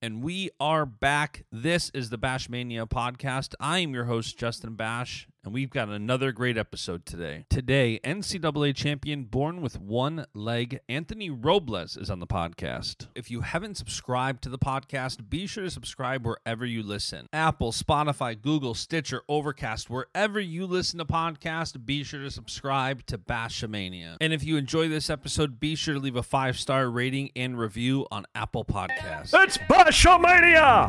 And we are back. This is the Bashamania podcast. I am your host, Justin Bash, and we've got another great episode today. Today, NCAA champion born with one leg, Anthony Robles, is on the podcast. If you haven't subscribed to the podcast, be sure to subscribe wherever you listen Apple, Spotify, Google, Stitcher, Overcast, wherever you listen to podcasts, be sure to subscribe to Bashamania. And if you enjoy this episode, be sure to leave a five star rating and review on Apple Podcasts. It's Bashamania!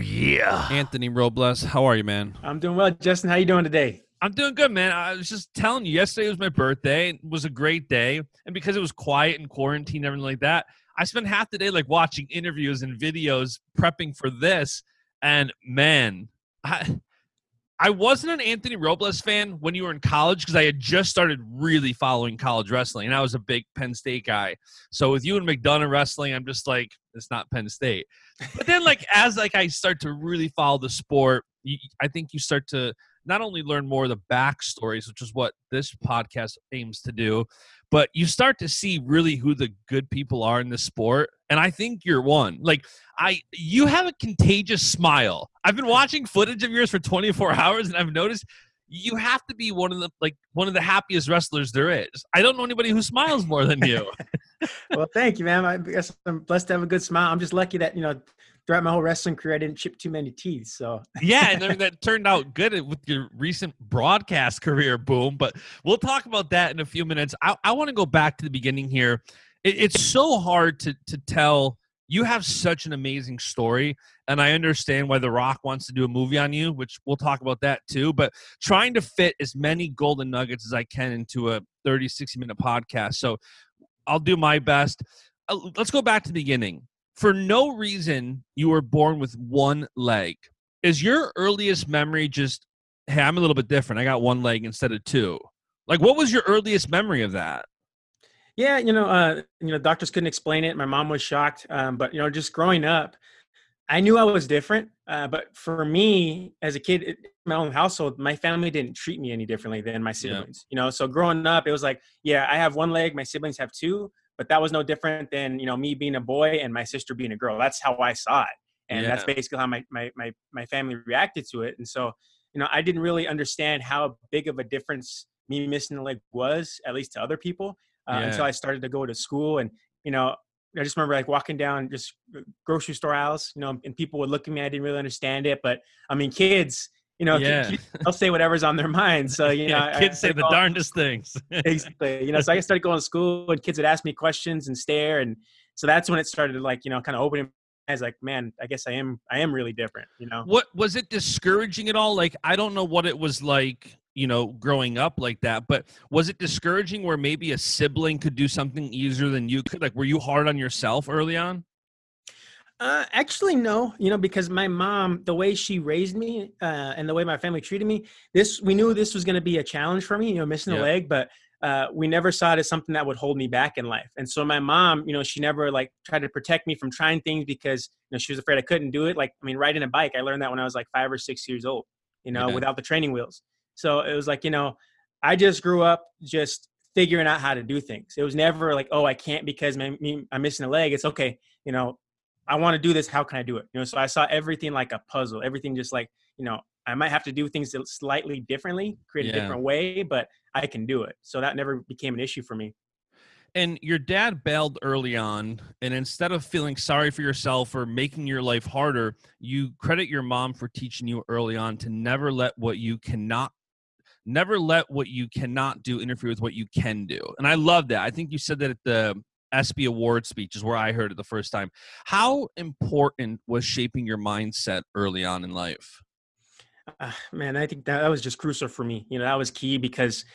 Yeah. Anthony Robles, how are you, man? I'm doing well, Justin. How you doing today? I'm doing good, man. I was just telling you, yesterday was my birthday. It was a great day. And because it was quiet and quarantine and everything like that, I spent half the day like watching interviews and videos prepping for this. And man, I, I wasn't an Anthony Robles fan when you were in college because I had just started really following college wrestling. And I was a big Penn State guy. So with you and McDonough wrestling, I'm just like, it's not Penn State. But then like as like I start to really follow the sport, you, I think you start to not only learn more of the backstories, which is what this podcast aims to do, but you start to see really who the good people are in the sport. And I think you're one. Like I you have a contagious smile. I've been watching footage of yours for 24 hours and I've noticed you have to be one of the like one of the happiest wrestlers there is. I don't know anybody who smiles more than you. well, thank you, man. I guess I'm blessed to have a good smile. I'm just lucky that you know throughout my whole wrestling career, I didn't chip too many teeth. So yeah, and I mean, that turned out good with your recent broadcast career, boom. But we'll talk about that in a few minutes. I, I want to go back to the beginning here. It, it's so hard to to tell. You have such an amazing story, and I understand why The Rock wants to do a movie on you, which we'll talk about that too. But trying to fit as many golden nuggets as I can into a 30, 60 minute podcast. So I'll do my best. Uh, let's go back to the beginning for no reason you were born with one leg. Is your earliest memory just, hey, I'm a little bit different. I got one leg instead of two. Like, what was your earliest memory of that? Yeah, you know, uh, you know, doctors couldn't explain it. My mom was shocked, um, but you know, just growing up, I knew I was different. Uh, but for me, as a kid, in my own household, my family didn't treat me any differently than my siblings. Yeah. You know, so growing up, it was like, yeah, I have one leg, my siblings have two, but that was no different than you know me being a boy and my sister being a girl. That's how I saw it, and yeah. that's basically how my, my my my family reacted to it. And so, you know, I didn't really understand how big of a difference me missing a leg was, at least to other people uh, yeah. until I started to go to school. And you know, I just remember like walking down just grocery store aisles, you know, and people would look at me. I didn't really understand it, but I mean, kids, you know, yeah. they'll say whatever's on their mind. So you know, yeah, kids say the darndest things. exactly. You know, so I started going to school, and kids would ask me questions and stare, and so that's when it started like you know kind of opening eyes like man i guess i am i am really different you know what was it discouraging at all like i don't know what it was like you know, growing up like that. But was it discouraging where maybe a sibling could do something easier than you could? Like, were you hard on yourself early on? Uh, actually, no. You know, because my mom, the way she raised me, uh, and the way my family treated me, this we knew this was going to be a challenge for me. You know, missing yeah. a leg, but uh, we never saw it as something that would hold me back in life. And so my mom, you know, she never like tried to protect me from trying things because you know she was afraid I couldn't do it. Like, I mean, riding a bike, I learned that when I was like five or six years old. You know, yeah. without the training wheels. So it was like, you know, I just grew up just figuring out how to do things. It was never like, oh, I can't because my, me, I'm missing a leg. It's okay, you know, I want to do this. How can I do it? You know, so I saw everything like a puzzle. Everything just like, you know, I might have to do things slightly differently, create yeah. a different way, but I can do it. So that never became an issue for me. And your dad bailed early on, and instead of feeling sorry for yourself or making your life harder, you credit your mom for teaching you early on to never let what you cannot never let what you cannot do interfere with what you can do. And I love that. I think you said that at the ESPY award speech is where I heard it the first time. How important was shaping your mindset early on in life? Uh, man, I think that, that was just crucial for me. You know, that was key because,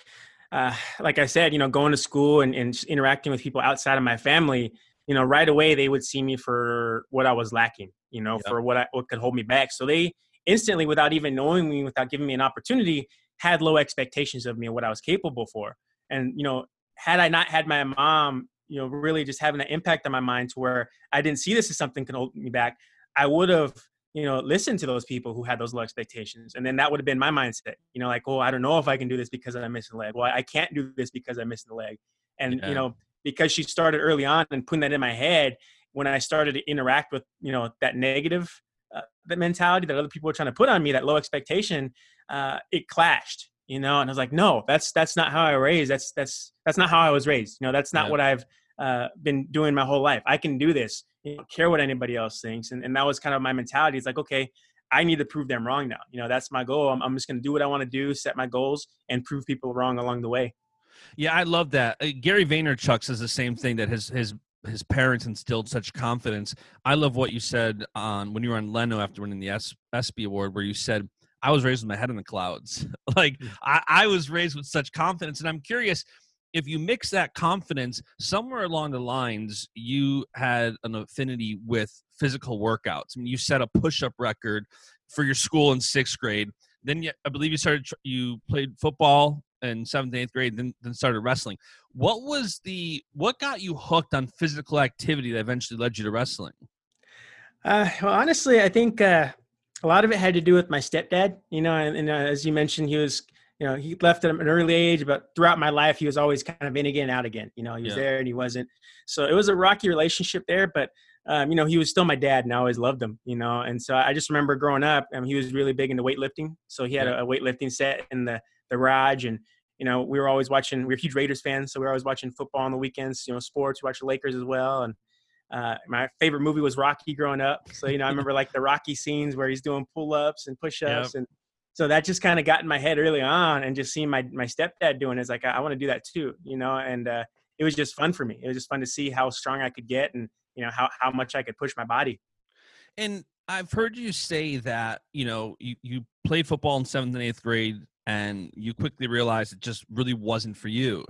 uh, like I said, you know, going to school and, and interacting with people outside of my family, you know, right away they would see me for what I was lacking, you know, for what I, what could hold me back. So they instantly, without even knowing me, without giving me an opportunity, had low expectations of me and what I was capable for. And you know, had I not had my mom, you know, really just having an impact on my mind to where I didn't see this as something can hold me back, I would have, you know, listen to those people who had those low expectations, and then that would have been my mindset. You know, like, oh, I don't know if I can do this because I'm missing a leg. Well, I can't do this because I'm missing a leg, and yeah. you know, because she started early on and putting that in my head when I started to interact with, you know, that negative uh, that mentality that other people were trying to put on me, that low expectation, uh, it clashed, you know. And I was like, no, that's that's not how I raised. That's that's that's not how I was raised. You know, that's not yeah. what I've uh, been doing my whole life. I can do this. You don't care what anybody else thinks. And and that was kind of my mentality. It's like, okay, I need to prove them wrong now. You know, that's my goal. I'm, I'm just going to do what I want to do, set my goals, and prove people wrong along the way. Yeah, I love that. Uh, Gary Vaynerchuk says the same thing that his his his parents instilled such confidence. I love what you said on when you were on Leno after winning the S, ESPY award, where you said I was raised with my head in the clouds. like mm. I, I was raised with such confidence. And I'm curious if you mix that confidence somewhere along the lines, you had an affinity with physical workouts. I mean, you set a push up record for your school in sixth grade. Then you, I believe you started, you played football in seventh and eighth grade, then, then started wrestling. What was the, what got you hooked on physical activity that eventually led you to wrestling? Uh, well, honestly, I think uh, a lot of it had to do with my stepdad. You know, and, and uh, as you mentioned, he was you know he left at an early age, but throughout my life he was always kind of in again, out again. You know, he was yeah. there and he wasn't. So it was a rocky relationship there, but. Um, you know, he was still my dad, and I always loved him. You know, and so I just remember growing up, and he was really big into weightlifting. So he had yeah. a, a weightlifting set in the the garage, and you know, we were always watching. We were huge Raiders fans, so we were always watching football on the weekends. You know, sports. We watched the Lakers as well, and uh, my favorite movie was Rocky growing up. So, you know, I remember like the Rocky scenes where he's doing pull ups and push ups. Yep. And so that just kind of got in my head early on and just seeing my, my stepdad doing is like, I, I want to do that too, you know, and uh, it was just fun for me. It was just fun to see how strong I could get and, you know, how, how much I could push my body. And I've heard you say that, you know, you, you played football in seventh and eighth grade and you quickly realized it just really wasn't for you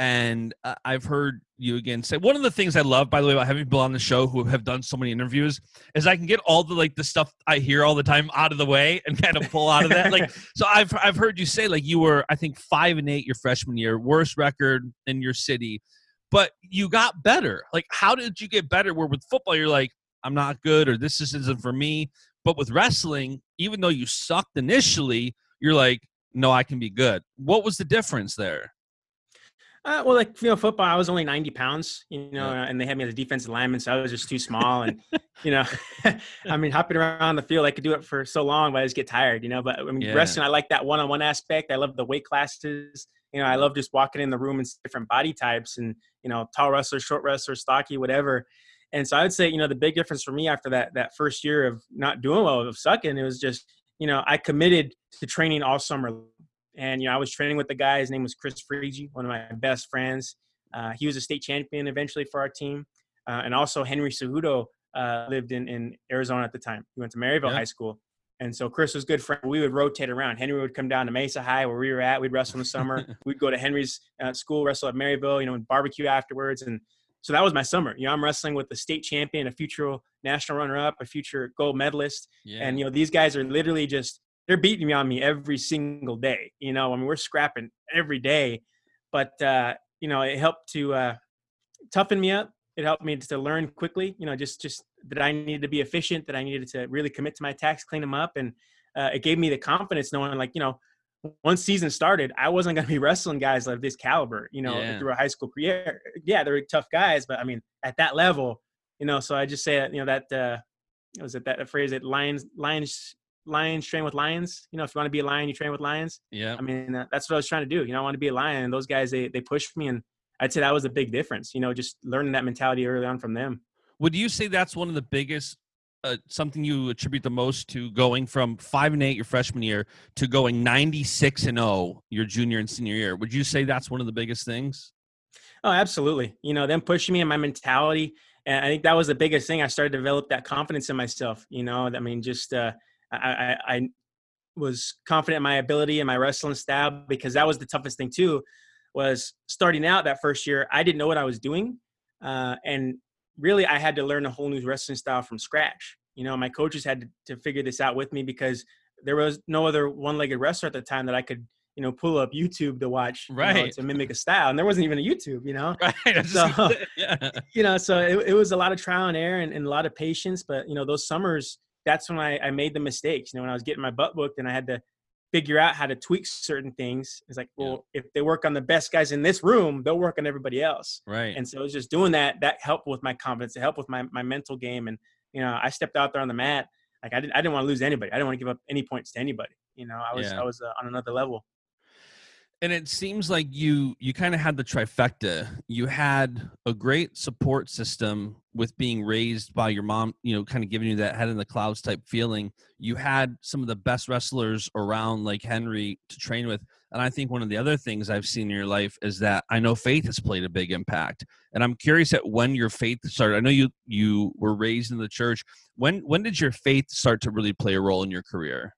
and uh, I've heard you again say one of the things I love, by the way, about having people on the show who have done so many interviews is I can get all the like the stuff I hear all the time out of the way and kind of pull out of that. like, so I've I've heard you say like you were I think five and eight your freshman year, worst record in your city, but you got better. Like, how did you get better? Where with football you're like I'm not good or this isn't for me, but with wrestling, even though you sucked initially, you're like no, I can be good. What was the difference there? Uh, well, like you know, football, I was only ninety pounds, you know, yeah. and they had me as a defensive lineman, so I was just too small. And you know, I mean, hopping around the field, I could do it for so long, but I just get tired, you know. But I mean, yeah. wrestling, I like that one-on-one aspect. I love the weight classes. You know, I love just walking in the room and different body types, and you know, tall wrestler, short wrestler, stocky, whatever. And so I would say, you know, the big difference for me after that that first year of not doing well, of sucking, it was just, you know, I committed to training all summer and you know, I was training with the guy. His name was Chris Frigi, one of my best friends. Uh, he was a state champion eventually for our team, uh, and also Henry Cejudo uh, lived in in Arizona at the time. He went to Maryvale yeah. High School, and so Chris was good friend. We would rotate around. Henry would come down to Mesa High where we were at. We'd wrestle in the summer. We'd go to Henry's uh, school, wrestle at Maryvale, you know, and barbecue afterwards. And so that was my summer. You know, I'm wrestling with the state champion, a future national runner-up, a future gold medalist, yeah. and you know, these guys are literally just they're beating me on me every single day. You know, I mean, we're scrapping every day, but uh, you know, it helped to uh, toughen me up. It helped me to learn quickly. You know, just just that I needed to be efficient, that I needed to really commit to my attacks, clean them up, and uh, it gave me the confidence knowing, like, you know, once season started, I wasn't going to be wrestling guys of this caliber. You know, yeah. through a high school career. Yeah, they're tough guys, but I mean, at that level, you know. So I just say that you know that uh, was it that phrase that lions lions lions train with lions. You know, if you want to be a lion, you train with lions. Yeah. I mean, uh, that's what I was trying to do. You know, I want to be a lion. And those guys, they they pushed me, and I'd say that was a big difference. You know, just learning that mentality early on from them. Would you say that's one of the biggest uh, something you attribute the most to going from five and eight your freshman year to going 96 and 0 your junior and senior year would you say that's one of the biggest things oh absolutely you know them pushing me and my mentality and i think that was the biggest thing i started to develop that confidence in myself you know i mean just uh, I, I, I was confident in my ability and my wrestling style because that was the toughest thing too was starting out that first year i didn't know what i was doing uh, and really I had to learn a whole new wrestling style from scratch. You know, my coaches had to, to figure this out with me because there was no other one-legged wrestler at the time that I could, you know, pull up YouTube to watch, right, you know, to mimic a style. And there wasn't even a YouTube, you know, right. So, yeah. you know, so it, it, was a lot of trial and error and, and, a lot of patience. But you know, those summers, that's when I, I made the mistakes. You know, when I was getting my butt booked and I had to figure out how to tweak certain things. It's like, well, yeah. if they work on the best guys in this room, they'll work on everybody else. Right. And so it was just doing that. That helped with my confidence. It helped with my my mental game. And you know, I stepped out there on the mat. Like I didn't, I didn't want to lose anybody. I didn't want to give up any points to anybody. You know, I was, yeah. I was uh, on another level and it seems like you you kind of had the trifecta. You had a great support system with being raised by your mom you know kind of giving you that head in the clouds type feeling. You had some of the best wrestlers around like henry to train with. And i think one of the other things i've seen in your life is that i know faith has played a big impact. And i'm curious at when your faith started. I know you you were raised in the church. When when did your faith start to really play a role in your career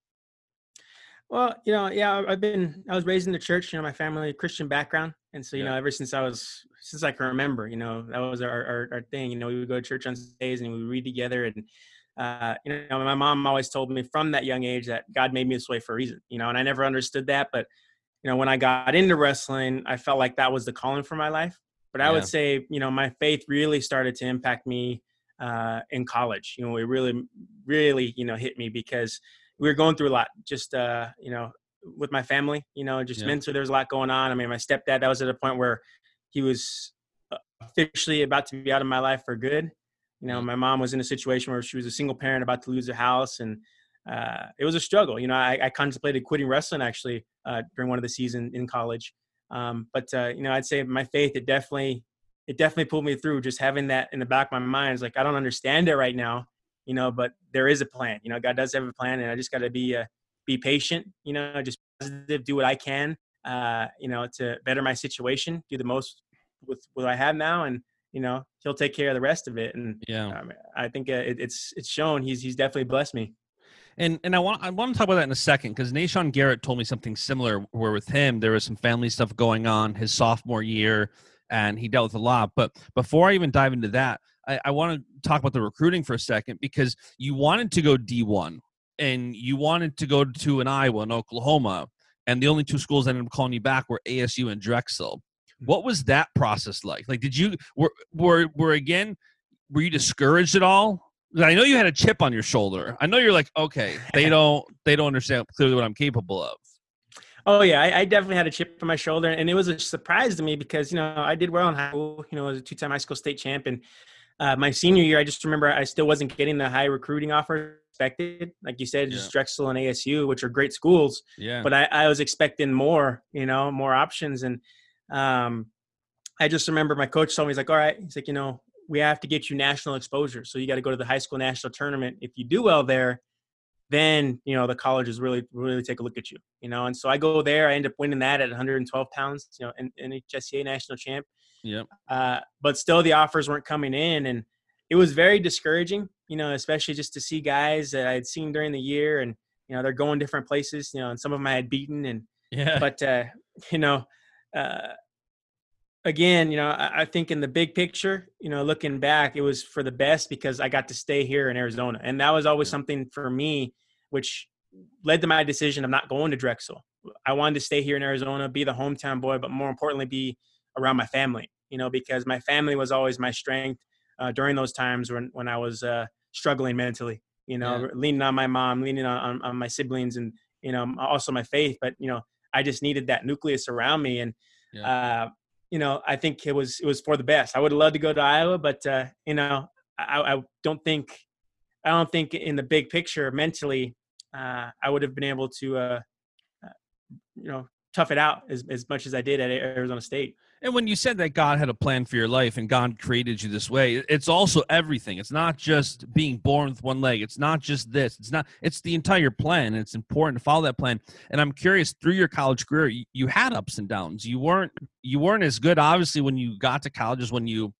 well, you know, yeah, I've been, I was raised in the church, you know, my family, Christian background. And so, you yeah. know, ever since I was, since I can remember, you know, that was our, our, our, thing. You know, we would go to church on Sundays and we would read together. And, uh, you know, my mom always told me from that young age that God made me this way for a reason, you know, and I never understood that. But, you know, when I got into wrestling, I felt like that was the calling for my life. But I yeah. would say, you know, my faith really started to impact me uh, in college. You know, it really, really, you know, hit me because, we were going through a lot just uh you know with my family you know just yeah. mentally there was a lot going on. I mean my stepdad that was at a point where he was uh, officially about to be out of my life for good. You know my mom was in a situation where she was a single parent about to lose her house and uh, it was a struggle. You know i, I contemplated quitting wrestling actually uh, during one of the season in college. Um, but uh, you know i'd say my faith it definitely it definitely pulled me through just having that in the back of my mind. It's like i don't understand it right now you know, but there is a plan. You know, God does have a plan, and I just got to be uh, be patient. You know, just positive, do what I can. Uh, you know, to better my situation, do the most with what I have now, and you know, He'll take care of the rest of it. And yeah, um, I think uh, it, it's it's shown. He's he's definitely blessed me. And and I want I want to talk about that in a second because Nahshon Garrett told me something similar. Where with him there was some family stuff going on his sophomore year, and he dealt with a lot. But before I even dive into that, I, I want to talk about the recruiting for a second because you wanted to go D1 and you wanted to go to an Iowa and Oklahoma, and the only two schools that ended up calling you back were ASU and Drexel. Hmm. What was that process like? Like, did you were were were again? Were you discouraged at all? I know you had a chip on your shoulder. I know you're like, okay, they don't they don't understand clearly what I'm capable of. Oh yeah, I, I, definitely had a chip on my shoulder, and it was a surprise to me because you know I did well in high school. You know, as a two-time high school state champ, and uh, my senior year, I just remember I still wasn't getting the high recruiting offers expected. Like you said, yeah. just Drexel and ASU, which are great schools. Yeah. But I, I was expecting more, you know, more options. And um, I just remember my coach told me, he's like, all right, he's like, you know, we have to get you national exposure. So you got to go to the high school national tournament. If you do well there, then you know the colleges really really take a look at you you know and so i go there i end up winning that at 112 pounds you know in, in HSCA national champ Yep. Uh, but still, the offers weren't coming in, and it was very discouraging. You know, especially just to see guys that I had seen during the year, and you know they're going different places. You know, and some of them I had beaten, and yeah. But uh, you know, uh, again, you know, I, I think in the big picture, you know, looking back, it was for the best because I got to stay here in Arizona, and that was always something for me, which led to my decision of not going to Drexel. I wanted to stay here in Arizona, be the hometown boy, but more importantly, be around my family, you know, because my family was always my strength uh, during those times when, when I was uh, struggling mentally, you know, yeah. leaning on my mom, leaning on, on, on, my siblings and, you know, also my faith. But, you know, I just needed that nucleus around me. And, yeah. uh, you know, I think it was, it was for the best. I would have loved to go to Iowa, but, uh, you know, I, I, don't think, I don't think in the big picture mentally, uh, I would have been able to, uh, uh, you know, tough it out as, as much as I did at Arizona State. And when you said that God had a plan for your life and God created you this way, it's also everything. It's not just being born with one leg. It's not just this. It's not. It's the entire plan. It's important to follow that plan. And I'm curious, through your college career, you, you had ups and downs. You weren't you weren't as good, obviously, when you got to college as when you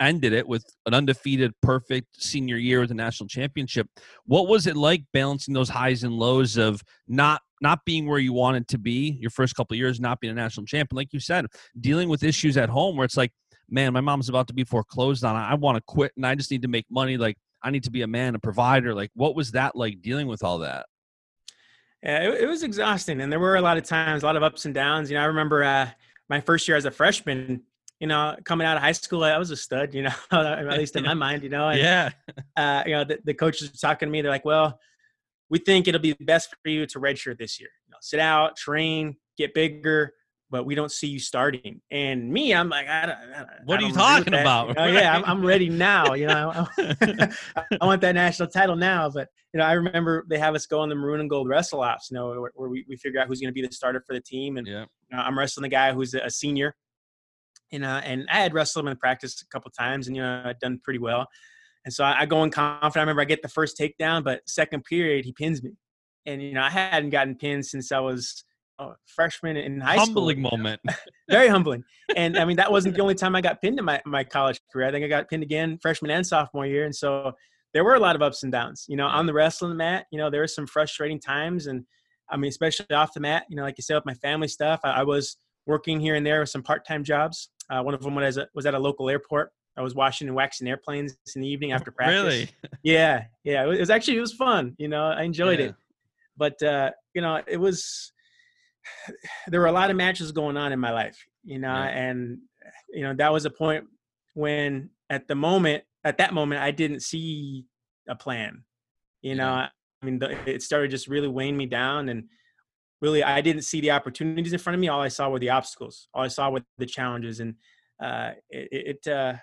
ended it with an undefeated, perfect senior year with a national championship. What was it like balancing those highs and lows of not not being where you wanted to be your first couple years, not being a national champion, like you said, dealing with issues at home where it's like, man, my mom's about to be foreclosed on. I want to quit and I just need to make money. Like I need to be a man, a provider. Like what was that like dealing with all that? Yeah, it, it was exhausting, and there were a lot of times, a lot of ups and downs. You know, I remember uh, my first year as a freshman you know, coming out of high school, I was a stud, you know, at least in my mind, you know. And, yeah. Uh, you know, the, the coaches were talking to me. They're like, well, we think it'll be best for you to redshirt this year. You know, sit out, train, get bigger, but we don't see you starting. And me, I'm like, I don't, I don't what are you talking about? You know, yeah, I'm, I'm, ready now. You know, I want that national title now. But you know, I remember they have us go on the maroon and gold wrestle offs. You know, where, where we, we figure out who's going to be the starter for the team. And yeah. you know, I'm wrestling the guy who's a senior and uh, and I had wrestled him in practice a couple times, and you know I'd done pretty well. And so I, I go in confident. I remember I get the first takedown, but second period he pins me, and you know I hadn't gotten pinned since I was a freshman in high humbling school. Humbling moment. Very humbling. And I mean that wasn't the only time I got pinned in my my college career. I think I got pinned again freshman and sophomore year, and so there were a lot of ups and downs. You know, on the wrestling mat, you know there were some frustrating times, and I mean especially off the mat. You know, like you said with my family stuff, I, I was working here and there with some part time jobs uh, one of them was, a, was at a local airport. I was washing and waxing airplanes in the evening after practice. Really? Yeah, yeah. It was actually it was fun. You know, I enjoyed yeah. it. But uh, you know, it was there were a lot of matches going on in my life. You know, yeah. and you know that was a point when at the moment at that moment I didn't see a plan. You know, yeah. I mean, the, it started just really weighing me down and really I didn't see the opportunities in front of me. All I saw were the obstacles. All I saw were the challenges, and uh, it it, uh,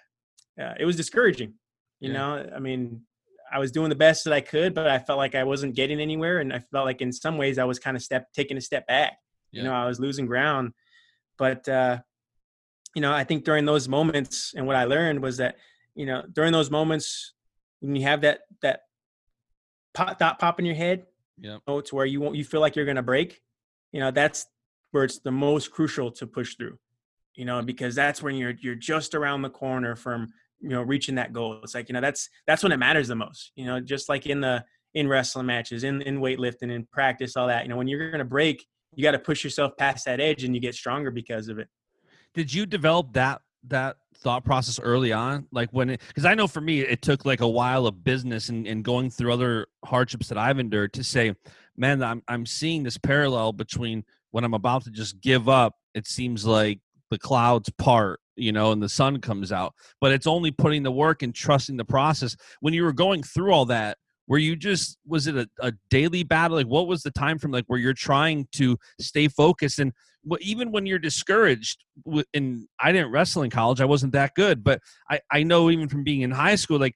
uh, it was discouraging. You yeah. know, I mean, I was doing the best that I could, but I felt like I wasn't getting anywhere, and I felt like in some ways I was kind of step taking a step back. Yeah. You know, I was losing ground, but uh, you know, I think during those moments, and what I learned was that you know during those moments when you have that that pop, thought pop in your head, yeah, you know, to where you won't you feel like you're gonna break you know that's where it's the most crucial to push through you know because that's when you're you're just around the corner from you know reaching that goal it's like you know that's that's when it matters the most you know just like in the in wrestling matches in in weightlifting in practice all that you know when you're going to break you got to push yourself past that edge and you get stronger because of it did you develop that that thought process early on like when it because i know for me it took like a while of business and, and going through other hardships that i've endured to say man, I'm I'm seeing this parallel between when I'm about to just give up. It seems like the clouds part, you know, and the sun comes out. But it's only putting the work and trusting the process. When you were going through all that, were you just was it a, a daily battle? Like what was the time from like where you're trying to stay focused and what, even when you're discouraged in I didn't wrestle in college, I wasn't that good, but I, I know even from being in high school, like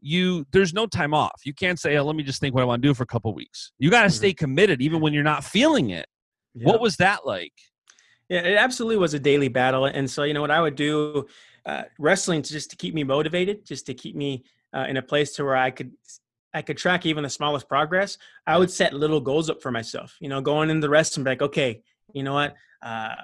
you there's no time off. You can't say, oh, "Let me just think what I want to do for a couple weeks." You got to mm-hmm. stay committed even when you're not feeling it. Yeah. What was that like? Yeah, it absolutely was a daily battle. And so, you know, what I would do, uh, wrestling to just to keep me motivated, just to keep me uh, in a place to where I could I could track even the smallest progress. I would set little goals up for myself. You know, going into the wrestling, like, okay, you know what? Uh,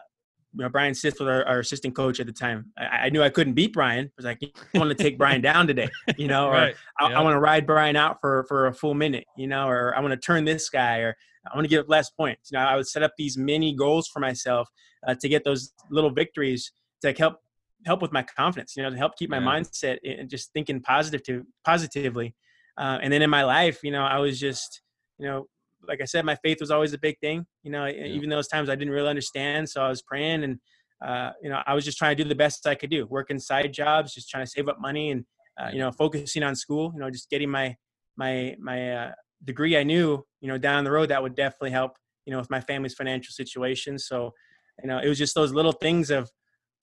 you know, Brian Stith was our, our, assistant coach at the time. I, I, knew I couldn't beat Brian. I was like, I want to take Brian down today, you know, or right. I, I want to ride Brian out for, for a full minute, you know, or I want to turn this guy, or I want to get less points. You know, I would set up these mini goals for myself uh, to get those little victories to help help with my confidence, you know, to help keep my yeah. mindset and just thinking positive to positively. Uh, and then in my life, you know, I was just, you know, like I said, my faith was always a big thing. You know, yeah. even those times I didn't really understand, so I was praying, and uh, you know, I was just trying to do the best I could do, working side jobs, just trying to save up money, and uh, you know, focusing on school. You know, just getting my my my uh, degree. I knew, you know, down the road that would definitely help. You know, with my family's financial situation. So, you know, it was just those little things of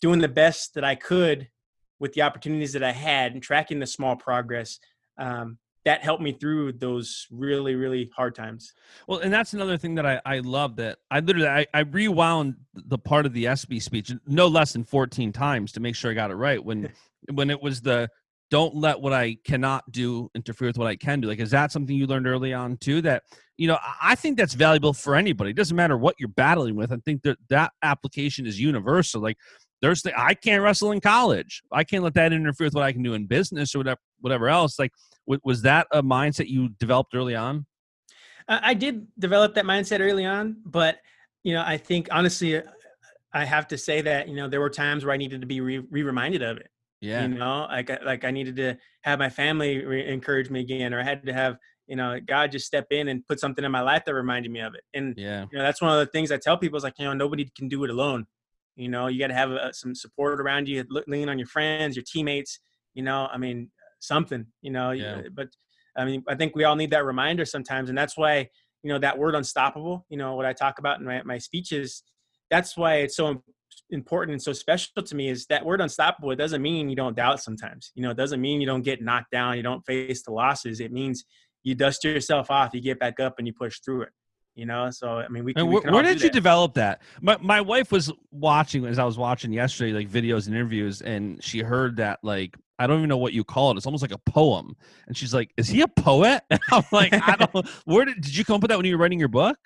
doing the best that I could with the opportunities that I had and tracking the small progress. Um, that helped me through those really really hard times well and that's another thing that i, I love that i literally I, I rewound the part of the ESPY speech no less than 14 times to make sure i got it right when when it was the don't let what i cannot do interfere with what i can do like is that something you learned early on too that you know i think that's valuable for anybody it doesn't matter what you're battling with i think that that application is universal like there's the I can't wrestle in college. I can't let that interfere with what I can do in business or whatever whatever else. Like, was that a mindset you developed early on? I did develop that mindset early on, but you know, I think honestly, I have to say that you know there were times where I needed to be re reminded of it. Yeah, you know, like like I needed to have my family re- encourage me again, or I had to have you know God just step in and put something in my life that reminded me of it. And yeah, you know, that's one of the things I tell people is like you know nobody can do it alone. You know, you got to have uh, some support around you, lean on your friends, your teammates. You know, I mean, something. You know, yeah. but I mean, I think we all need that reminder sometimes, and that's why you know that word unstoppable. You know, what I talk about in my my speeches. That's why it's so important and so special to me is that word unstoppable. It doesn't mean you don't doubt sometimes. You know, it doesn't mean you don't get knocked down, you don't face the losses. It means you dust yourself off, you get back up, and you push through it you know so i mean we can, where, we where did you develop that my, my wife was watching as i was watching yesterday like videos and interviews and she heard that like i don't even know what you call it it's almost like a poem and she's like is he a poet and i'm like i don't where did, did you come up with that when you were writing your book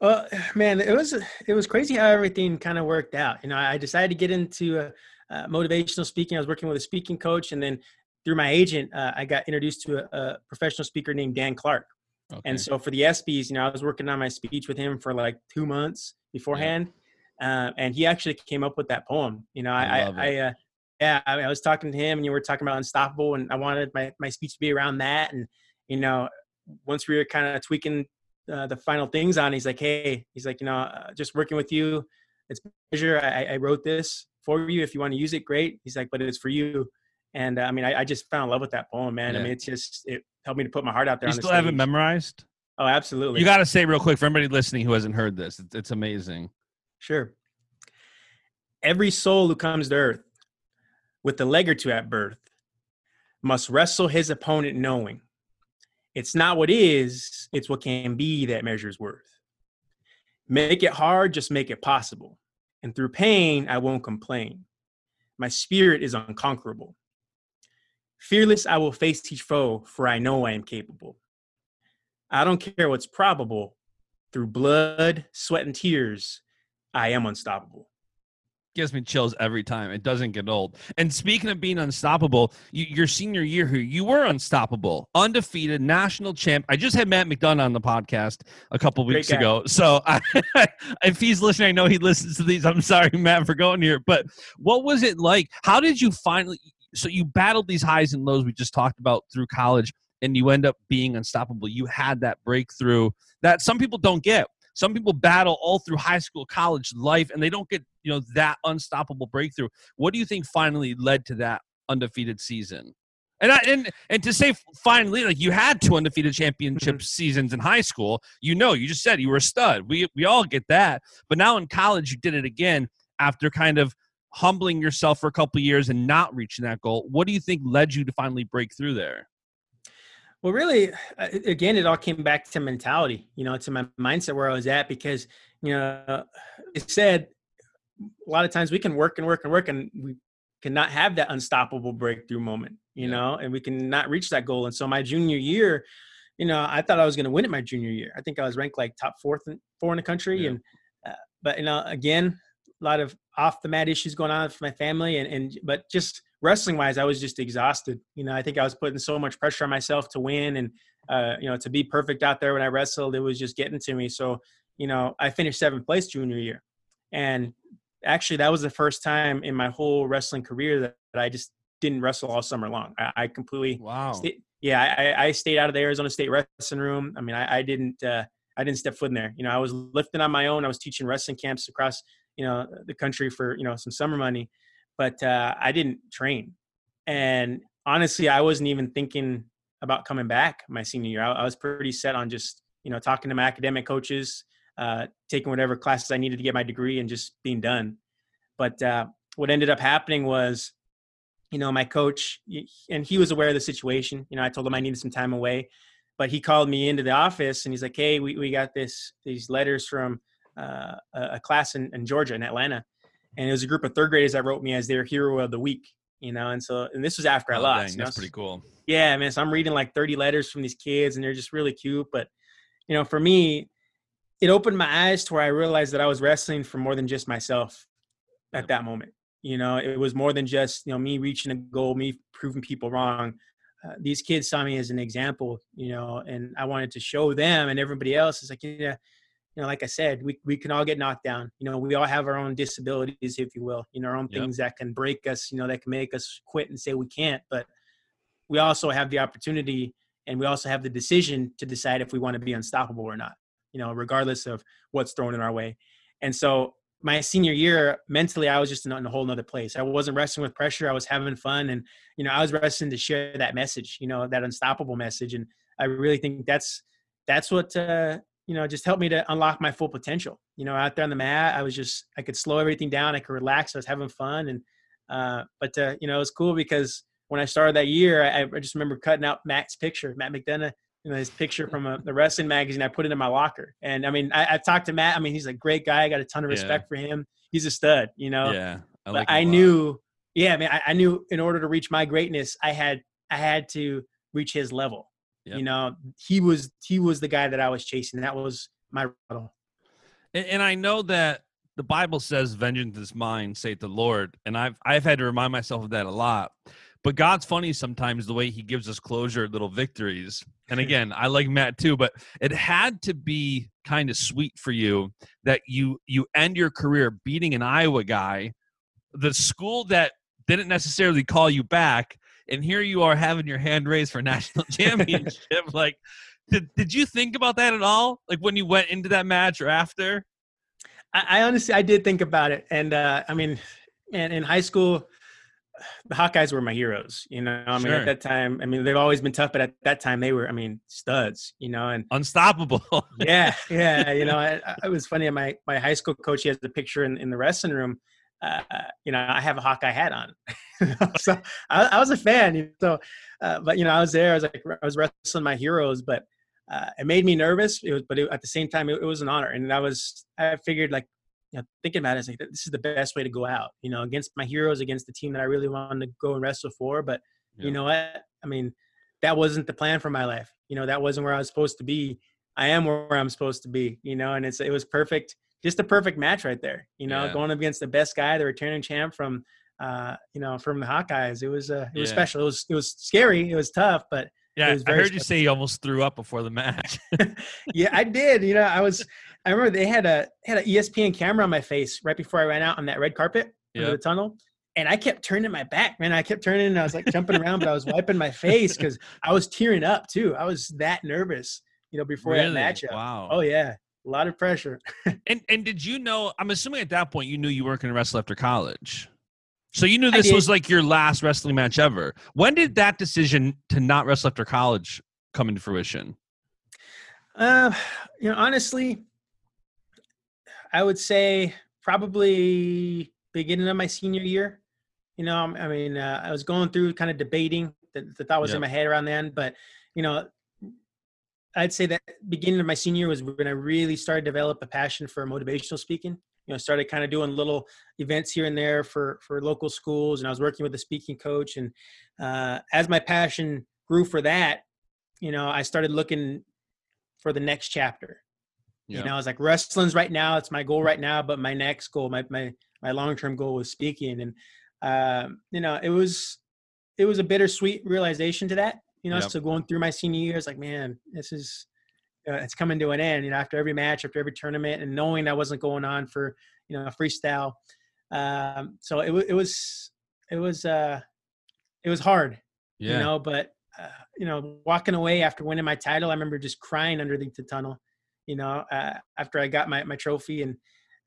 well man it was it was crazy how everything kind of worked out you know i decided to get into uh, uh, motivational speaking i was working with a speaking coach and then through my agent uh, i got introduced to a, a professional speaker named dan clark Okay. And so for the ESPYS, you know, I was working on my speech with him for like two months beforehand, yeah. uh, and he actually came up with that poem. You know, I, I, I uh, yeah, I, I, was talking to him, and you were talking about unstoppable, and I wanted my my speech to be around that. And you know, once we were kind of tweaking uh, the final things on, he's like, hey, he's like, you know, uh, just working with you, it's pleasure. I, I wrote this for you. If you want to use it, great. He's like, but it's for you. And uh, I mean, I, I, just found love with that poem, man. Yeah. I mean, it's just it helped me to put my heart out there. You still have it memorized? Oh, absolutely. You got to say real quick for anybody listening who hasn't heard this. It's, it's amazing. Sure. Every soul who comes to earth with a leg or two at birth must wrestle his opponent knowing it's not what is, it's what can be that measures worth. Make it hard, just make it possible. And through pain, I won't complain. My spirit is unconquerable. Fearless, I will face each foe, for I know I am capable. I don't care what's probable. Through blood, sweat, and tears, I am unstoppable. Gives me chills every time. It doesn't get old. And speaking of being unstoppable, you, your senior year here, you were unstoppable, undefeated, national champ. I just had Matt McDonough on the podcast a couple weeks ago. So I, if he's listening, I know he listens to these. I'm sorry, Matt, for going here. But what was it like? How did you finally? so you battled these highs and lows we just talked about through college and you end up being unstoppable you had that breakthrough that some people don't get some people battle all through high school college life and they don't get you know that unstoppable breakthrough what do you think finally led to that undefeated season and I, and and to say finally, like you had two undefeated championship mm-hmm. seasons in high school, you know, you just said you were a stud. We we all get that, but now in college, you did it again after kind of humbling yourself for a couple years and not reaching that goal. What do you think led you to finally break through there? Well, really, uh, again, it all came back to mentality, you know, to my mindset where I was at because, you know, it said a lot of times we can work and work and work and we cannot have that unstoppable breakthrough moment, you know, and we cannot reach that goal. And so my junior year, you know, I thought I was going to win it my junior year. I think I was ranked like top fourth and four in the country. Yeah. And, uh, but, you know, again, a lot of off the mat issues going on for my family and, and but just wrestling wise i was just exhausted. You know i think i was putting so much pressure on myself to win and uh, you know to be perfect out there when i wrestled it was just getting to me. So you know i finished seventh place junior year. And actually that was the first time in my whole wrestling career that, that i just didn't wrestle all summer long. I, I completely wow. stayed, yeah I, I, stayed out of the arizona state wrestling room. I mean i, I didn't uh, I didn't step foot in there. You know, I was lifting on my own. I was teaching wrestling camps across you know the country for you know some summer money but uh, i didn't train. And honestly i wasn't even thinking about coming back my senior year. I, I was pretty set on just you know talking to my academic coaches uh, taking whatever classes i needed to get my degree and just being done. But uh, what ended up happening was you know, my coach, and he was aware of the situation. You know, I told him I needed some time away, but he called me into the office and he's like, "Hey, we, we got this these letters from uh, a class in, in Georgia in Atlanta, and it was a group of third graders that wrote me as their hero of the week." You know, and so and this was after oh, I lost. Dang, that's pretty cool. Yeah, man. So I'm reading like 30 letters from these kids, and they're just really cute. But you know, for me, it opened my eyes to where I realized that I was wrestling for more than just myself at that moment. You know, it was more than just you know me reaching a goal, me proving people wrong. Uh, these kids saw me as an example, you know, and I wanted to show them and everybody else is like, yeah, you know, like I said, we we can all get knocked down. You know, we all have our own disabilities, if you will, you know, our own yep. things that can break us, you know, that can make us quit and say we can't. But we also have the opportunity and we also have the decision to decide if we want to be unstoppable or not, you know, regardless of what's thrown in our way. And so my senior year, mentally, I was just in a whole nother place. I wasn't wrestling with pressure. I was having fun. And, you know, I was wrestling to share that message, you know, that unstoppable message. And I really think that's, that's what, uh, you know, just helped me to unlock my full potential. You know, out there on the mat, I was just, I could slow everything down. I could relax. I was having fun. And, uh, but, uh, you know, it was cool because when I started that year, I, I just remember cutting out Matt's picture, Matt McDonough, you know, his picture from a, the wrestling magazine. I put it in my locker. And I mean, I, I talked to Matt. I mean, he's a great guy. I got a ton of respect yeah. for him. He's a stud, you know? Yeah. I like but I knew, yeah, I mean, I, I, knew in order to reach my greatness, I had, I had to reach his level. Yep. You know, he was, he was the guy that I was chasing. That was my model. And, and I know that the Bible says vengeance is mine, saith the Lord. And I've, I've had to remind myself of that a lot. But God's funny sometimes the way he gives us closure, little victories. And again, I like Matt too, but it had to be kind of sweet for you that you you end your career beating an Iowa guy, the school that didn't necessarily call you back, and here you are having your hand raised for national championship. like, did did you think about that at all? Like when you went into that match or after? I, I honestly I did think about it, and uh, I mean, and in high school the Hawkeyes were my heroes. You know, I mean, sure. at that time, I mean, they've always been tough, but at that time, they were, I mean, studs. You know, and unstoppable. yeah, yeah. You know, I it was funny. My my high school coach, he has a picture in in the wrestling room. Uh, you know, I have a Hawkeye hat on, so I, I, was a fan. So, uh, but you know, I was there. I was like, I was wrestling my heroes, but uh, it made me nervous. It was, but it, at the same time, it, it was an honor, and I was, I figured like you know, thinking about it, it's like this is the best way to go out. You know, against my heroes, against the team that I really wanted to go and wrestle for. But yeah. you know what? I mean, that wasn't the plan for my life. You know, that wasn't where I was supposed to be. I am where I'm supposed to be. You know, and it's it was perfect, just a perfect match right there. You know, yeah. going up against the best guy, the returning champ from, uh, you know, from the Hawkeyes. It was uh, it was yeah. special. It was it was scary. It was tough, but yeah, I heard special. you say you almost threw up before the match. yeah, I did. You know, I was. I remember they had a had an ESPN camera on my face right before I ran out on that red carpet yep. the tunnel, and I kept turning my back, man. I kept turning, and I was like jumping around, but I was wiping my face because I was tearing up too. I was that nervous, you know, before really? that matchup. Wow. Oh yeah, a lot of pressure. and and did you know? I'm assuming at that point you knew you weren't going to wrestle after college. So you knew this was like your last wrestling match ever. When did that decision to not wrestle after college come into fruition? Uh, you know, honestly, I would say probably beginning of my senior year. You know, I mean, uh, I was going through kind of debating. The, the thought was yep. in my head around then, but you know, I'd say that beginning of my senior year was when I really started to develop a passion for motivational speaking you know started kind of doing little events here and there for for local schools and i was working with a speaking coach and uh, as my passion grew for that you know i started looking for the next chapter yeah. you know i was like wrestling's right now it's my goal right now but my next goal my my, my long-term goal was speaking and um, you know it was it was a bittersweet realization to that you know yep. so going through my senior years like man this is uh, it's coming to an end. You know, after every match, after every tournament, and knowing that wasn't going on for you know a freestyle. Um, so it, it was it was uh, it was hard, yeah. you know. But uh, you know, walking away after winning my title, I remember just crying underneath the tunnel. You know, uh, after I got my my trophy and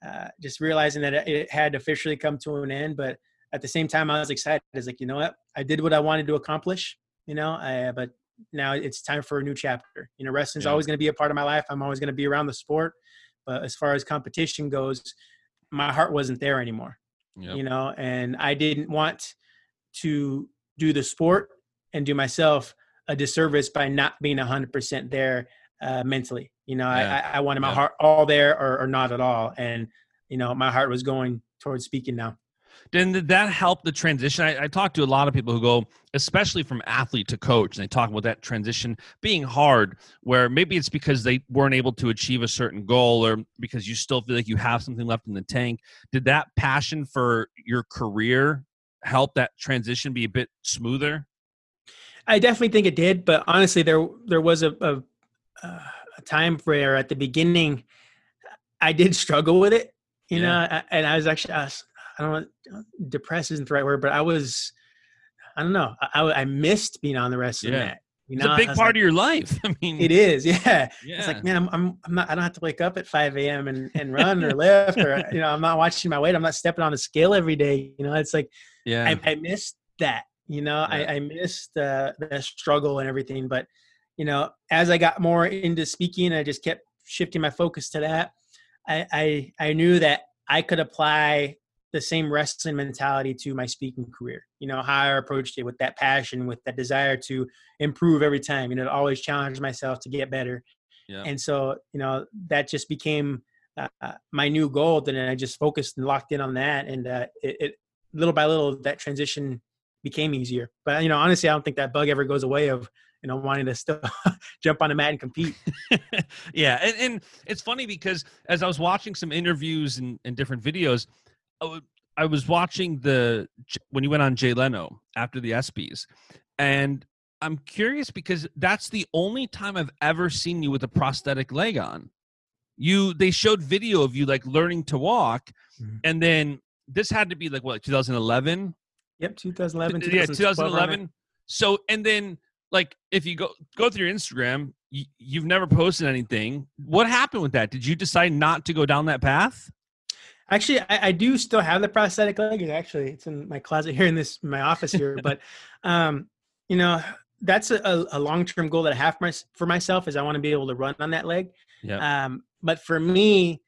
uh, just realizing that it had officially come to an end. But at the same time, I was excited. I was like, you know what, I did what I wanted to accomplish. You know, I, but now it's time for a new chapter. You know, wrestling's yeah. always going to be a part of my life. I'm always going to be around the sport, but as far as competition goes, my heart wasn't there anymore. Yep. You know, and I didn't want to do the sport and do myself a disservice by not being 100% there uh, mentally. You know, Yeah. I, I wanted my Yeah. heart all there or, or not at all. And, you know, my heart was going towards speaking now. Then did that help the transition? I, I talk to a lot of people who go, especially from athlete to coach, and they talk about that transition being hard, where maybe it's because they weren't able to achieve a certain goal or because you still feel like you have something left in the tank. Did that passion for your career help that transition be a bit smoother? I definitely think it did, but honestly, there there was a a, uh, a time where at the beginning, I did struggle with it, you Yeah. know, and I was actually I, was, I don't know, depressed isn't the right word, but I was, I don't know, I, I missed being on the wrestling Yeah. mat. You It's know, a I big part like, of your life. I mean, It is, yeah. Yeah. It's like, man, I'm, I'm, I'm not, I don't have to wake up at 5 a.m. and, and run or lift or, you know, I'm not watching my weight. I'm not stepping on a scale every day. You know, it's like, yeah. I, I missed that. You know, Yeah. I, I missed uh, the struggle and everything. But you know, as I got more into speaking, I just kept shifting my focus to that. I I, I knew that I could apply the same wrestling mentality to my speaking career. You know, how I approached it with that passion, with that desire to improve every time. You know, to always challenge myself to get better. Yeah. And so, you know, that just became uh, uh, my new goal. Then I just focused and locked in on that, and uh, it, it little by little that transition became easier. But you know, honestly, I don't think that bug ever goes away of you know wanting to still jump on the mat and compete. yeah, and, and it's funny because as I was watching some interviews and, and different videos, I was watching the when you went on Jay Leno after the ESPYS, and I'm curious because that's the only time I've ever seen you with a prosthetic leg on. You they showed video of you like learning to walk, Mhm. and then this had to be like what 2011 Yep, 2011. yeah 2012 around 2011 so and then like if you go go through your instagram you, you've never posted anything what happened with that did you decide not to go down that path Actually, I, I do still have the prosthetic leg. Actually, it's in my closet here in this my office here. but um, you know, that's a, a long term goal that I have for, my, for myself is I want to be able to run on that leg. yeah Um, but for me,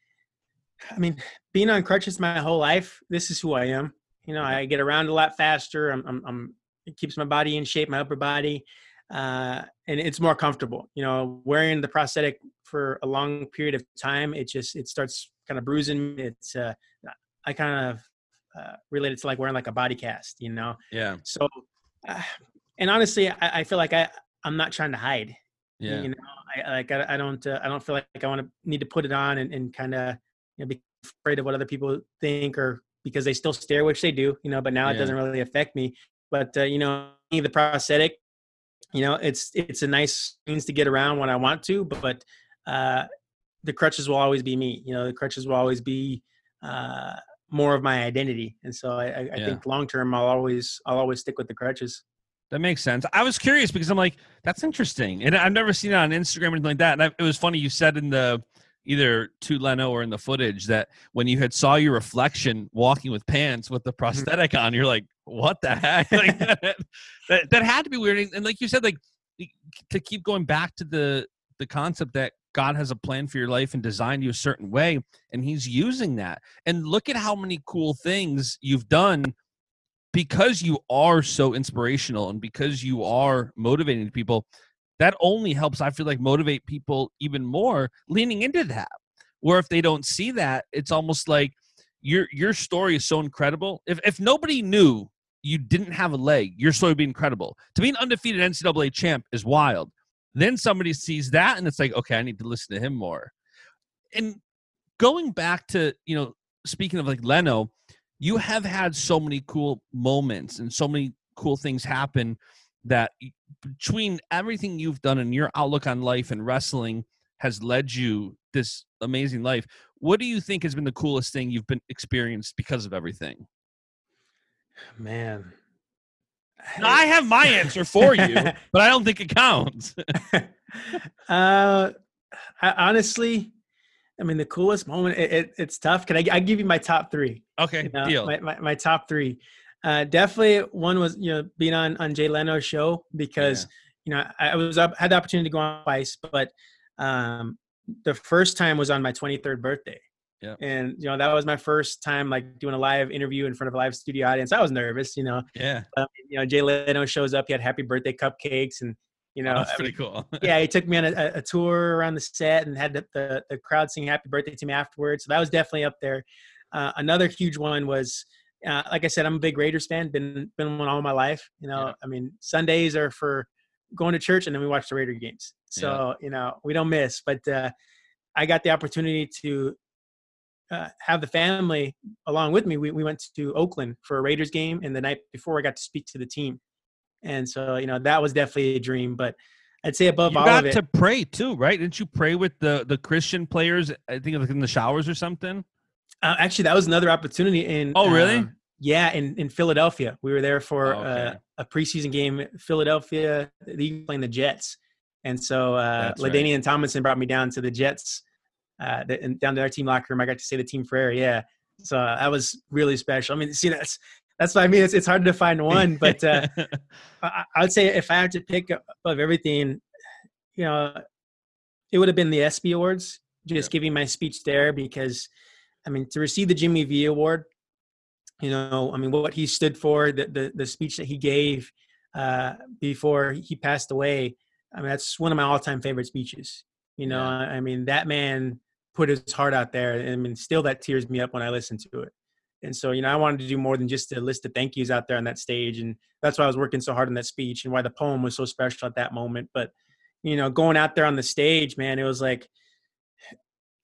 I mean, being on crutches my whole life, this is who I am. You know, I get around a lot faster. I'm, I'm, I'm it keeps my body in shape, my upper body, uh, and it's more comfortable. You know, wearing the prosthetic for a long period of time, it just it starts kind of bruising. me. It's uh, I kind of uh, relate it to like wearing like a body cast. You know, yeah so uh, and honestly, I, I feel like I I'm not trying to hide yeah you know i like i, I don't uh, i don't feel like i want to need to put it on and, and kind of you know, be afraid of what other people think or because they still stare which they do you know but now it doesn't really affect me but uh, you know the prosthetic you know it's it's a nice means to get around when i want to but uh the crutches will always be me you know the crutches will always be uh more of my identity and so i i, I Yeah. think long term i'll always i'll always stick with the crutches. That makes sense. I was curious because i'm like that's interesting and i've never seen it on instagram or anything like that and I, it was funny you said in the either to leno or in the footage that when you had saw your reflection walking with pants with the prosthetic on you're like what the heck? Like, that, that, had to be weird and, and like you said like to keep going back to the the concept that God has a plan for your life and designed you a certain way, and He's using that. And look at how many cool things you've done because you are so inspirational and because you are motivating people. That only helps, I feel like, motivate people even more leaning into that. Where if they don't see that, it's almost like your your story is so incredible. If if nobody knew you didn't have a leg, your story would be incredible. To be an undefeated NCAA champ is wild. Then somebody sees that and it's like, okay, I need to listen to him more. And going back to, you know, speaking of like Leno, you have had so many cool moments and so many cool things happen that between everything you've done and your outlook on life and wrestling has led you this amazing life. What do you think has been the coolest thing you've been experienced because of everything? man Now, I have my answer for you, but I don't think it counts. uh, I, honestly, I mean, the coolest moment. It, it, it's tough. Can I? I give you my top three. Okay, you know, deal. My, my, my top three. Uh, definitely one was you know being on on Jay Leno's show because you know I, I was up had the opportunity to go on twice, but um, the first time was on my 23rd birthday. Yeah. And you know that was my first time like doing a live interview in front of a live studio audience. I was nervous, you know. Yeah. Um, you know, Jay Leno shows up. He had happy birthday cupcakes, and you know, Oh, that's I pretty mean, cool. yeah, he took me on a, a tour around the set and had the, the, the crowd sing happy birthday to me afterwards. So that was definitely up there. Uh, another huge one was, uh, like I said, I'm a big Raiders fan. Been been one all my life. You know, Yeah. I mean, Sundays are for going to church and then we watch the Raider games. So you know, we don't miss. But uh, I got the opportunity to uh, have the family along with me. We we went to Oakland for a Raiders game, and the night before, I got to speak to the team. And so you know, that was definitely a dream. But I'd say above You all got of it, to pray too, right? Didn't you pray with the the Christian players? I think like in the showers or something. Uh, actually, that was another opportunity in. Oh, really? um, yeah, in, in Philadelphia, we were there for Oh, uh, a preseason game. Philadelphia, they playing the Jets, and so uh, right. LaDainian Tomlinson brought me down to the Jets, uh, the, and down to their team locker room. I got to say the team prayer. Yeah, so uh, that was really special. I mean, see, that's that's what I mean. It's it's hard to find one, but uh, I, I would say if I had to pick above everything, you know, it would have been the ESPY Awards. Just giving my speech there because, I mean, to receive the Jimmy V Award, you know, I mean, what he stood for, the the, the speech that he gave uh, before he passed away. I mean, that's one of my all time favorite speeches. You know, Yeah. I mean, that man put his heart out there, and I mean, still that tears me up when I listen to it. And so, you know, I wanted to do more than just a list of thank yous out there on that stage. And that's why I was working so hard on that speech and why the poem was so special at that moment. But, you know, going out there on the stage, man, it was like,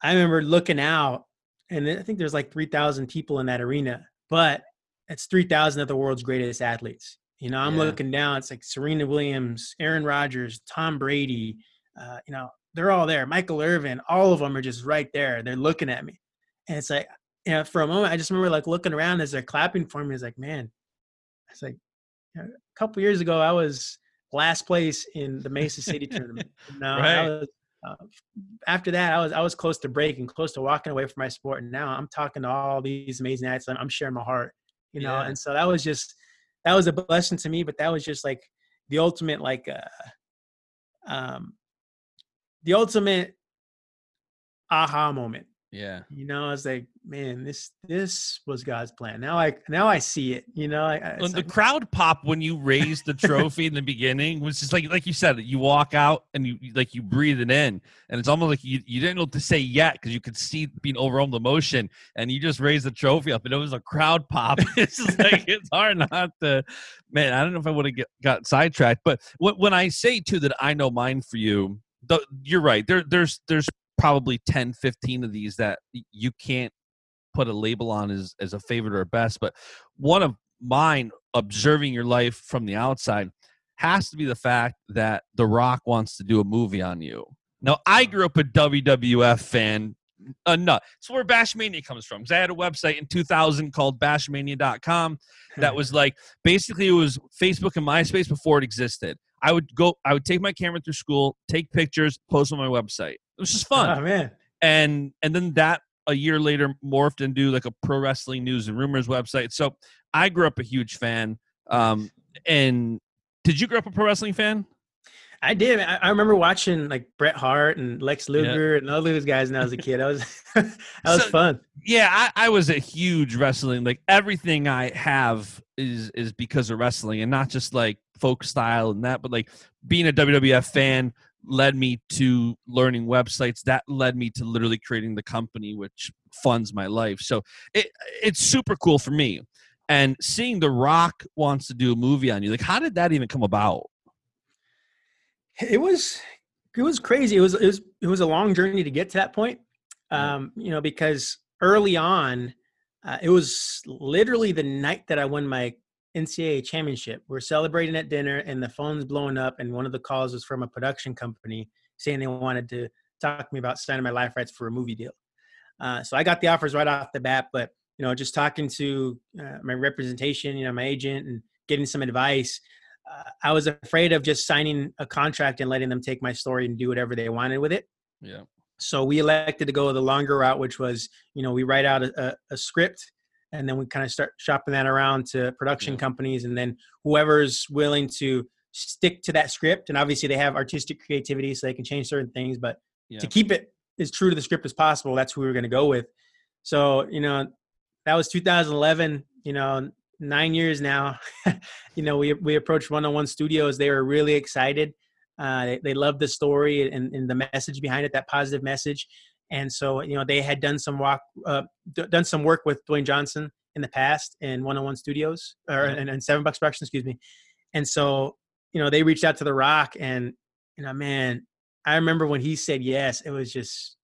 I remember looking out and I think there's like 3,000 people in that arena, but it's 3,000 of the world's greatest athletes. You know, I'm Yeah. looking down, it's like Serena Williams, Aaron Rodgers, Tom Brady, uh, you know, they're all there. Michael Irvin, all of them are just right there. They're looking at me. And it's like, you know, for a moment, I just remember like looking around as they're clapping for me. It's like, man, it's like you know, a couple years ago, I was last place in the Mesa City tournament. Now, Right. I was, uh, after that, I was I was close to breaking, close to walking away from my sport. And now I'm talking to all these amazing athletes. I'm, I'm sharing my heart, you know. Yeah. And so that was just that was a blessing to me. But that was just like the ultimate, like, uh, um, the ultimate aha moment yeah. you know, I was like, man, this this was God's plan. Now I now I see it. You know, I, the like, crowd pop when you raised the trophy in the beginning was just like like you said, you walk out and you like you breathe it in, and it's almost like you, you didn't know what to say yet because you could see being overwhelmed with emotion, and you just raised the trophy up, and it was a crowd pop. it's just like it's hard not to, man. I don't know if I would have got sidetracked, but when when I say too that I know mine for you, the, you're right. There there's there's probably 10, 15 of these that you can't put a label on as as a favorite or a best, but one of mine observing your life from the outside has to be the fact that The Rock wants to do a movie on you. Now, I grew up a WWF fan. Uh, no, it's where Bashamania comes from. 'Cause I had a website in 2000 called bashamania.com that was like basically it was Facebook and MySpace before it existed. I would go, I would take my camera through school, take pictures, post on my website. It was just fun. Oh man, and and then that a year later morphed into like a pro wrestling news and rumors website. So i grew up a huge fan um and did you grow up a pro wrestling fan I did. I, I remember watching like Bret Hart and Lex Luger and all those guys when I was a kid. That was that was So- fun. yeah I, I was a huge wrestling like everything i have is is because of wrestling and not just like folk style and that but like being a wwf fan led me to learning websites that led me to literally creating the company which funds my life so it it's super cool for me and seeing the rock wants to do a movie on you like how did that even come about It was it was crazy. It was it was it was a long journey to get to that point. Um, you know, because early on, uh, it was literally the night that I won my NCAA championship. We're celebrating at dinner, and the phone's blowing up, and one of the calls was from a production company saying they wanted to talk to me about signing my life rights for a movie deal. Uh, so I got the offers right off the bat, but you know, just talking to uh, my representation, you know, my agent, and getting some advice, uh, I was afraid of just signing a contract and letting them take my story and do whatever they wanted with it. yeah So we elected to go the longer route, which was, you know, we write out a, a, a script and then we kind of start shopping that around to production Yeah. companies. And then whoever's willing to stick to that script, and obviously they have artistic creativity so they can change certain things, but yeah to keep it as true to the script as possible, that's who we were going to go with. So you know, that was 2011. You know, nine years now. you know, we we approached One on One Studios. They were really excited. Uh, they, they loved the story and, and the message behind it, that positive message. And so, you know, they had done some walk, uh, d- done some work with Dwayne Johnson in the past in One on One Studios or and, and Seven Bucks Productions, excuse me. And so, you know, they reached out to The Rock, and you know, man, I remember when he said yes, it was just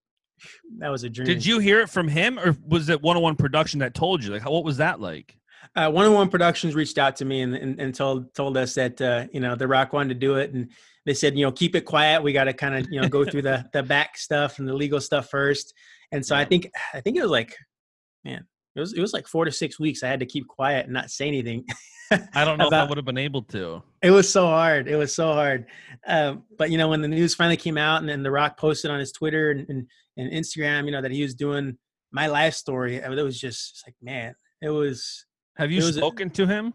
that was a dream. Did you hear it from him, or was it One on One Production that told you? Like, what was that like? Uh, One on One Productions reached out to me and, and, and told told us that uh, you know The Rock wanted to do it, and they said you know keep it quiet. We got to kind of you know go through the the back stuff and the legal stuff first. And so I think I think it was like, man, it was it was like four to six weeks. I had to keep quiet and not say anything. I don't know about- if I would have been able to. It was so hard. It was so hard. Um, but you know, when the news finally came out, and then The Rock posted on his Twitter and, and, and Instagram, you know, that he was doing my life story, it was just it's like, man, it was Have you was a- spoken to him?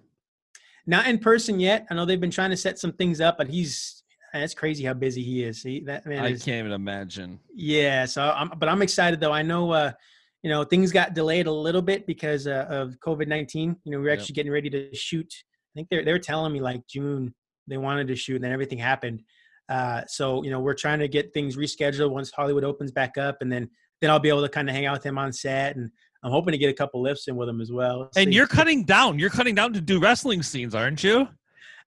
not in person yet. I know they've been trying to set some things up, but he's that's crazy how busy he is. He that man I is can't even imagine. yeah. So I'm, but I'm excited though. I know, uh, you know, things got delayed a little bit because uh, of COVID nineteen. You know, we were Yep. actually getting ready to shoot. I think they're they're telling me like June they wanted to shoot, and then everything happened. Uh, so you know, we're trying to get things rescheduled once Hollywood opens back up, and then then I'll be able to kind of hang out with him on set, and I'm hoping to get a couple lifts in with him as well. And See. you're cutting down. You're cutting down to do wrestling scenes, aren't you?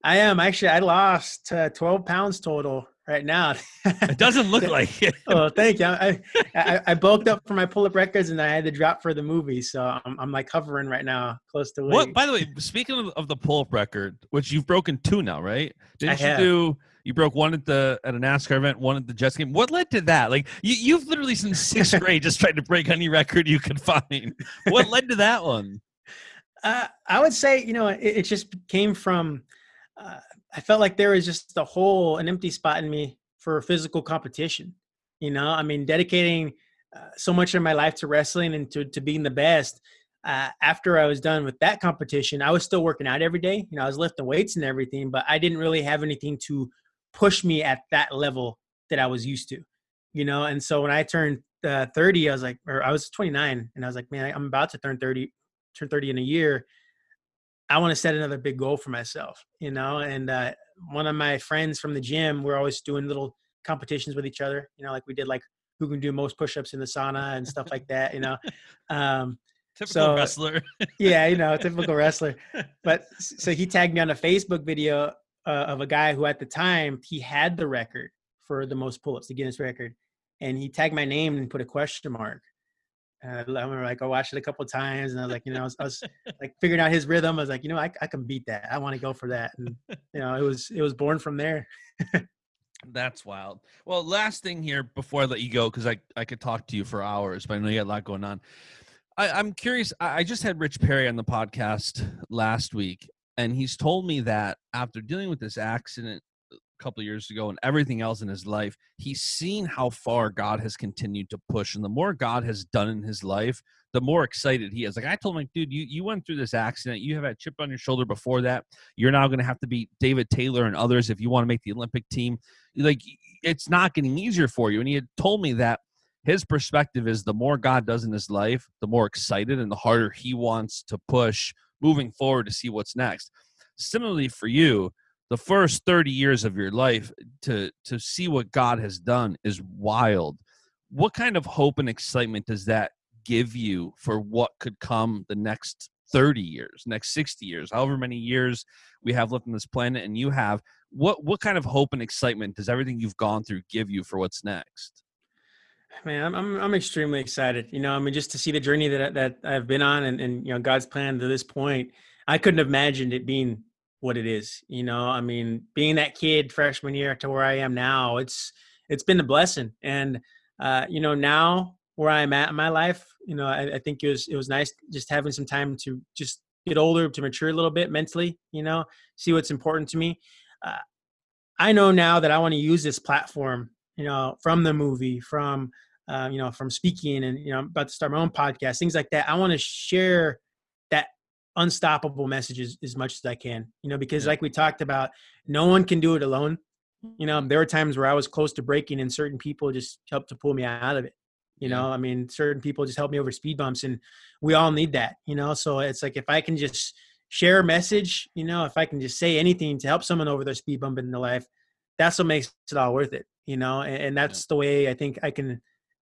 I am actually. I lost uh, 12 pounds total right now. It doesn't look like it. oh, thank you. I, I I bulked up for my pull-up records, and I had to drop for the movie, so I'm I'm like hovering right now, close to weight. What? By the way, speaking of, of the pull-up record, which you've broken two now, right? Didn't you have. do? You broke one at the at a NASCAR event, one at the Jets game. What led to that? Like you, you've literally since sixth grade just tried to break any record you could find. What led to that one? Uh, I would say, you know, it, it just came from. Uh, I felt like there was just a hole, an empty spot in me for physical competition. You know, I mean, dedicating uh, so much of my life to wrestling and to to being the best. Uh, after I was done with that competition, I was still working out every day. You know, I was lifting weights and everything, but I didn't really have anything to push me at that level that I was used to. You know, and so when I turned uh, 30, I was like, or I was 29, and I was like, man, I'm about to turn 30, turn 30 in a year. I want to set another big goal for myself, you know. And uh, one of my friends from the gym, we're always doing little competitions with each other, you know, like we did like who can do most push-ups in the sauna and stuff like that, you know. Um, Typical So- wrestler. yeah, you know, typical wrestler. But so he tagged me on a Facebook video uh, of a guy who, at the time, he had the record for the most pull-ups, the Guinness record, and he tagged my name and put a question mark. And I remember, like, I watched it a couple of times, and I was like, you know, I was, I was like figuring out his rhythm. I was like, you know, I, I can beat that. I want to go for that, and you know, it was it was born from there. That's wild. Well, last thing here before I let you go, because I, I could talk to you for hours, but I know you got a lot going on. I, I'm curious. I, I just had Rich Perry on the podcast last week, and he's told me that after dealing with this accident a couple of years ago and everything else in his life, he's seen how far God has continued to push. And the more God has done in his life, the more excited he is. Like I told him, like, dude, you, you went through this accident. You have had chip on your shoulder before that. You're now going to have to beat David Taylor and others if you want to make the Olympic team like it's not getting easier for you and he had told me that his perspective is the more god does in his life the more excited and the harder he wants to push moving forward to see what's next. Similarly for you the first 30 years of your life to to see what god has done is wild. What kind of hope and excitement does that give you for what could come the next 30 years next 60 years however many years we have left on this planet and you have? What what kind of hope and excitement does everything you've gone through give you for what's next Man, I'm, I'm I'm extremely excited. You know, I mean, just to see the journey that that I've been on, and and you know, God's plan to this point, I couldn't have imagined it being what it is. You know, I mean, being that kid freshman year to where I am now, it's it's been a blessing. And uh, you know, now where I'm at in my life, you know, I, I think it was it was nice just having some time to just get older, to mature a little bit mentally. You know, see what's important to me. Uh, I know now that I want to use this platform, you know, from the movie, from uh, you know, from speaking, and you know, I'm about to start my own podcast, things like that. I want to share that unstoppable message as, as much as I can, you know, because Yeah. like we talked about, no one can do it alone. You know, there were times where I was close to breaking, and certain people just helped to pull me out of it. You Yeah. know, I mean, certain people just help me over speed bumps, and we all need that. You know, so it's like if I can just share a message, you know, if I can just say anything to help someone over their speed bump in their life, that's what makes it all worth it. You know, and, and that's the way I think I can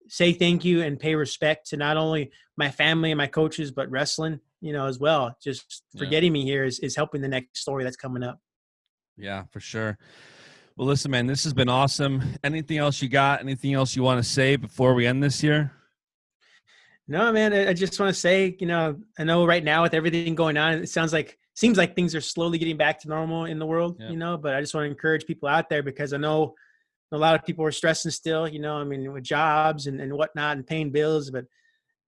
say thank you and pay respect to not only my family and my coaches, but wrestling, you know, as well. Just for Yeah. getting me here is, is helping the next story that's coming up. Yeah, for sure. Well, listen, man, this has been awesome. Anything else you got? Anything else you want to say before we end this year? No, man, I I just want to say, you know, I know right now with everything going on, it sounds like seems like things are slowly getting back to normal in the world, Yeah. you know, but I just want to encourage people out there because I know a lot of people are stressing still, you know, I mean, with jobs and, and whatnot and paying bills, but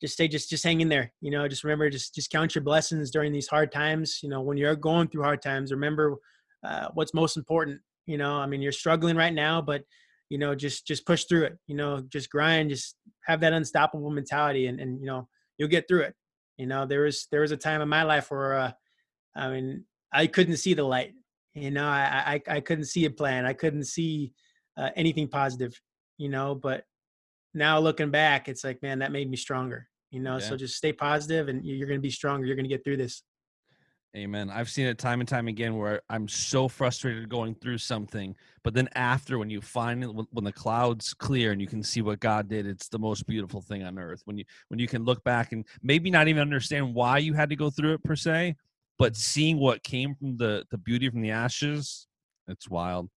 just stay, just, just hang in there, you know, just remember, just, just count your blessings during these hard times. You know, when you're going through hard times, remember uh, what's most important, you know, I mean, you're struggling right now, but you know, just, just push through it, you know, just grind, just have that unstoppable mentality and, and, you know, you'll get through it. You know, there was, there was a time in my life where, uh, I mean, I couldn't see the light. You know, I I, I couldn't see a plan. I couldn't see uh, anything positive. You know, but now looking back, it's like, man, that made me stronger. You know, Yeah. so just stay positive, and you- you're going to be stronger. You're going to get through this. Amen. I've seen it time and time again where I'm so frustrated going through something, but then after, when you finally, when the clouds clear and you can see what God did, it's the most beautiful thing on earth. When you when you can look back and maybe not even understand why you had to go through it per se, but seeing what came from the the beauty from the ashes, it's wild.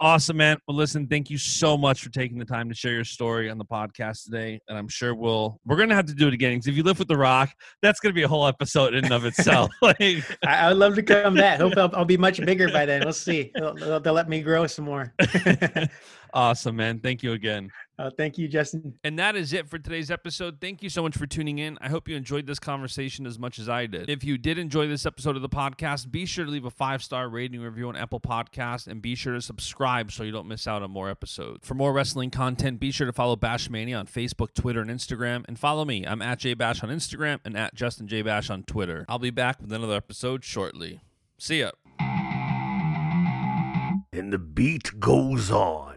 Awesome, man. Well, listen, thank you so much for taking the time to share your story on the podcast today. And I'm sure we'll we're gonna have to do it again because if you live with the Rock, that's gonna be a whole episode in and of itself. like, I, I would love to come back. Hope I'll, I'll be much bigger by then. We'll see. They'll, they'll, they'll let me grow some more. awesome, man. Thank you again. Uh, thank you, Justin. And that is it for today's episode. Thank you so much for tuning in. I hope you enjoyed this conversation as much as I did. If you did enjoy this episode of the podcast, be sure to leave a five star rating review on Apple Podcasts and be sure to subscribe so you don't miss out on more episodes. For more wrestling content, be sure to follow Bashamania on Facebook, Twitter, and Instagram. And follow me. I'm at JBash on Instagram and at Justin J Bash on Twitter. I'll be back with another episode shortly. See ya. And the beat goes on.